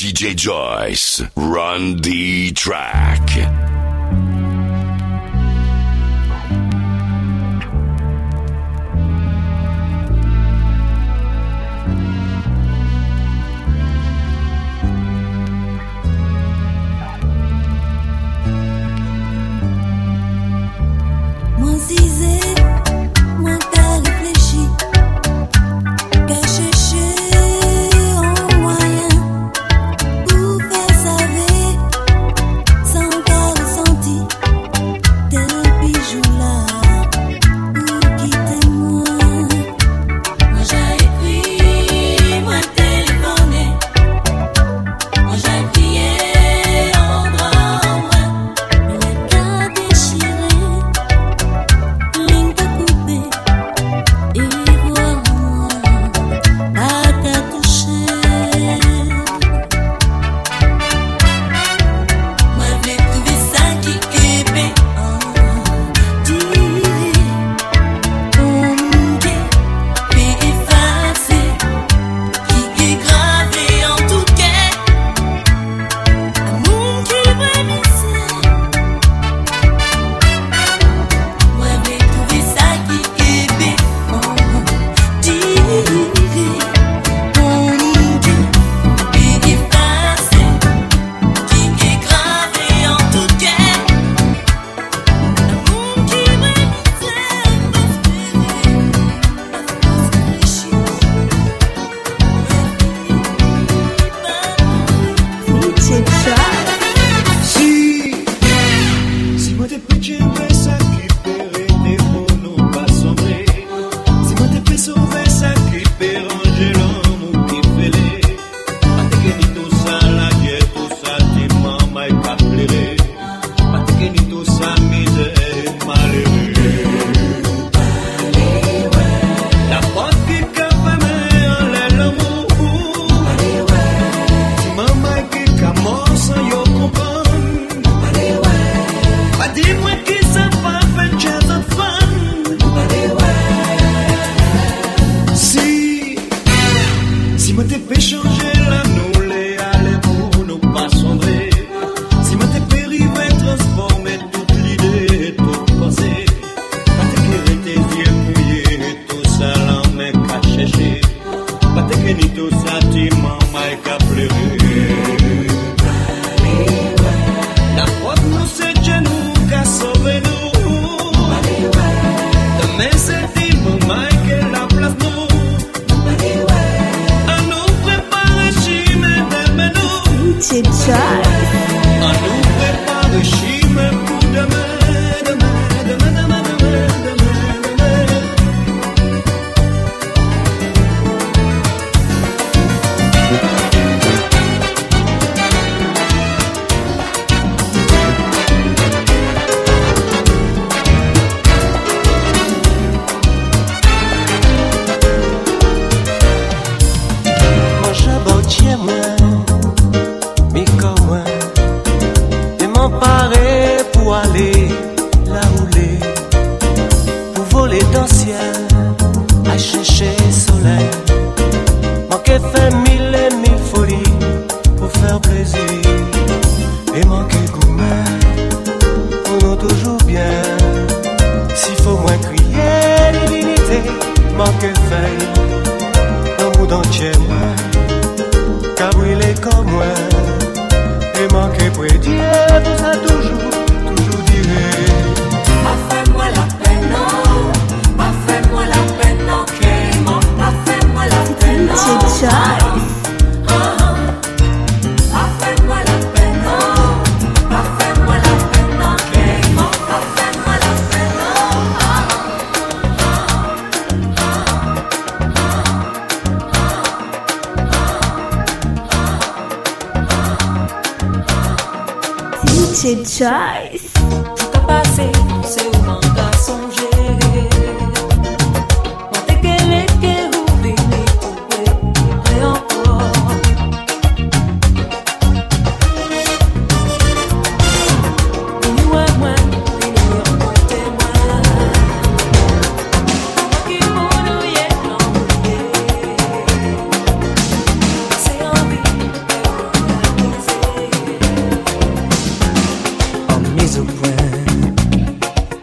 DJ Joyce. Run the track. humains, non toujours bien. S'il faut moins crier, divinité, manque faille. Dans monde entier, moi, cabrilé comme moi. Et manquer pour Dieu, pour ça toujours, toujours dirait. Richard Choice.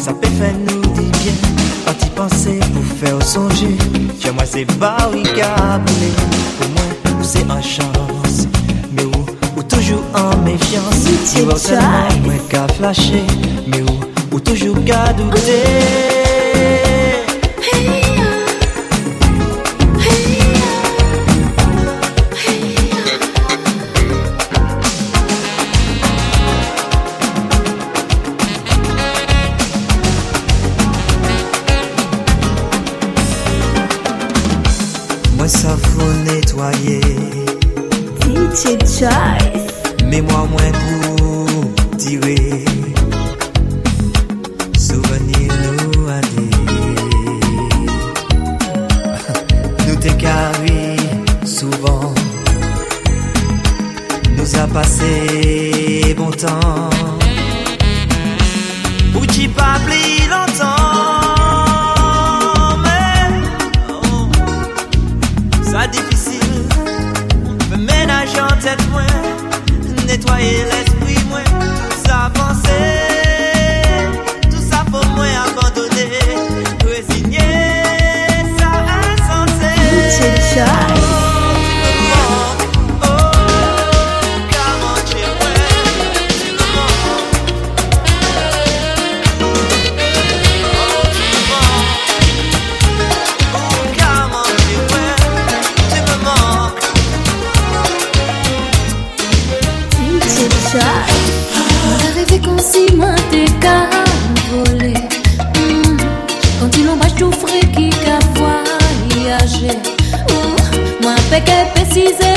Ça peut faire nous dit bien, quand y penser pour faire songer. Chez moi c'est barricade, pour moi c'est en chance. Mais où, ou toujours en méfiance. Tu vois seulement, moi qu'à flasher, mais où, ou toujours qu'à douter. ça faut nettoyer. DJ Choice. Mémoire moins pour tirer. Souvenir nous à Nous t'écarri souvent. Nous a passé bon temps. Ou t'y pas plus longtemps. difficile, ménageant tes points nettoyer les she's a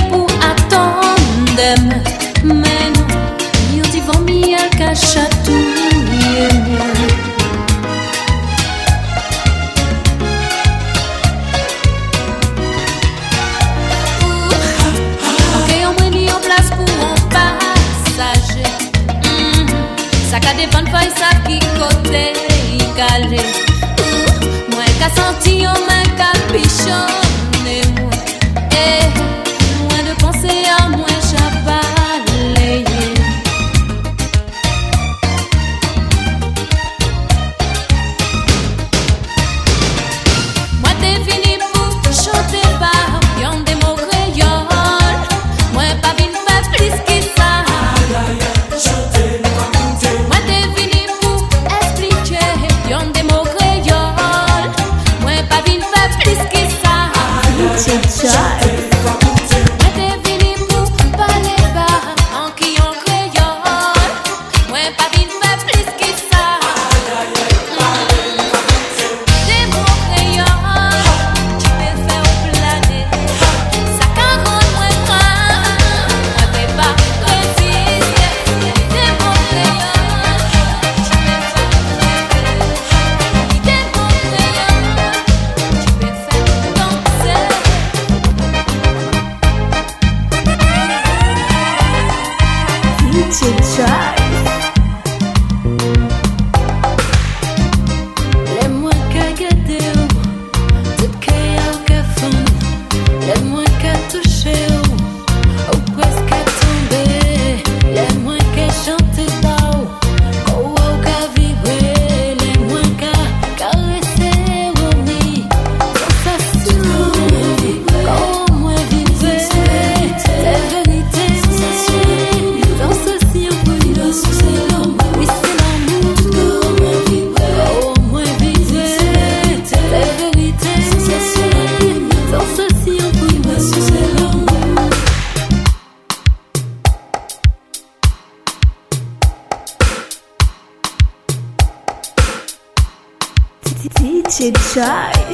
city side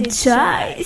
good choice.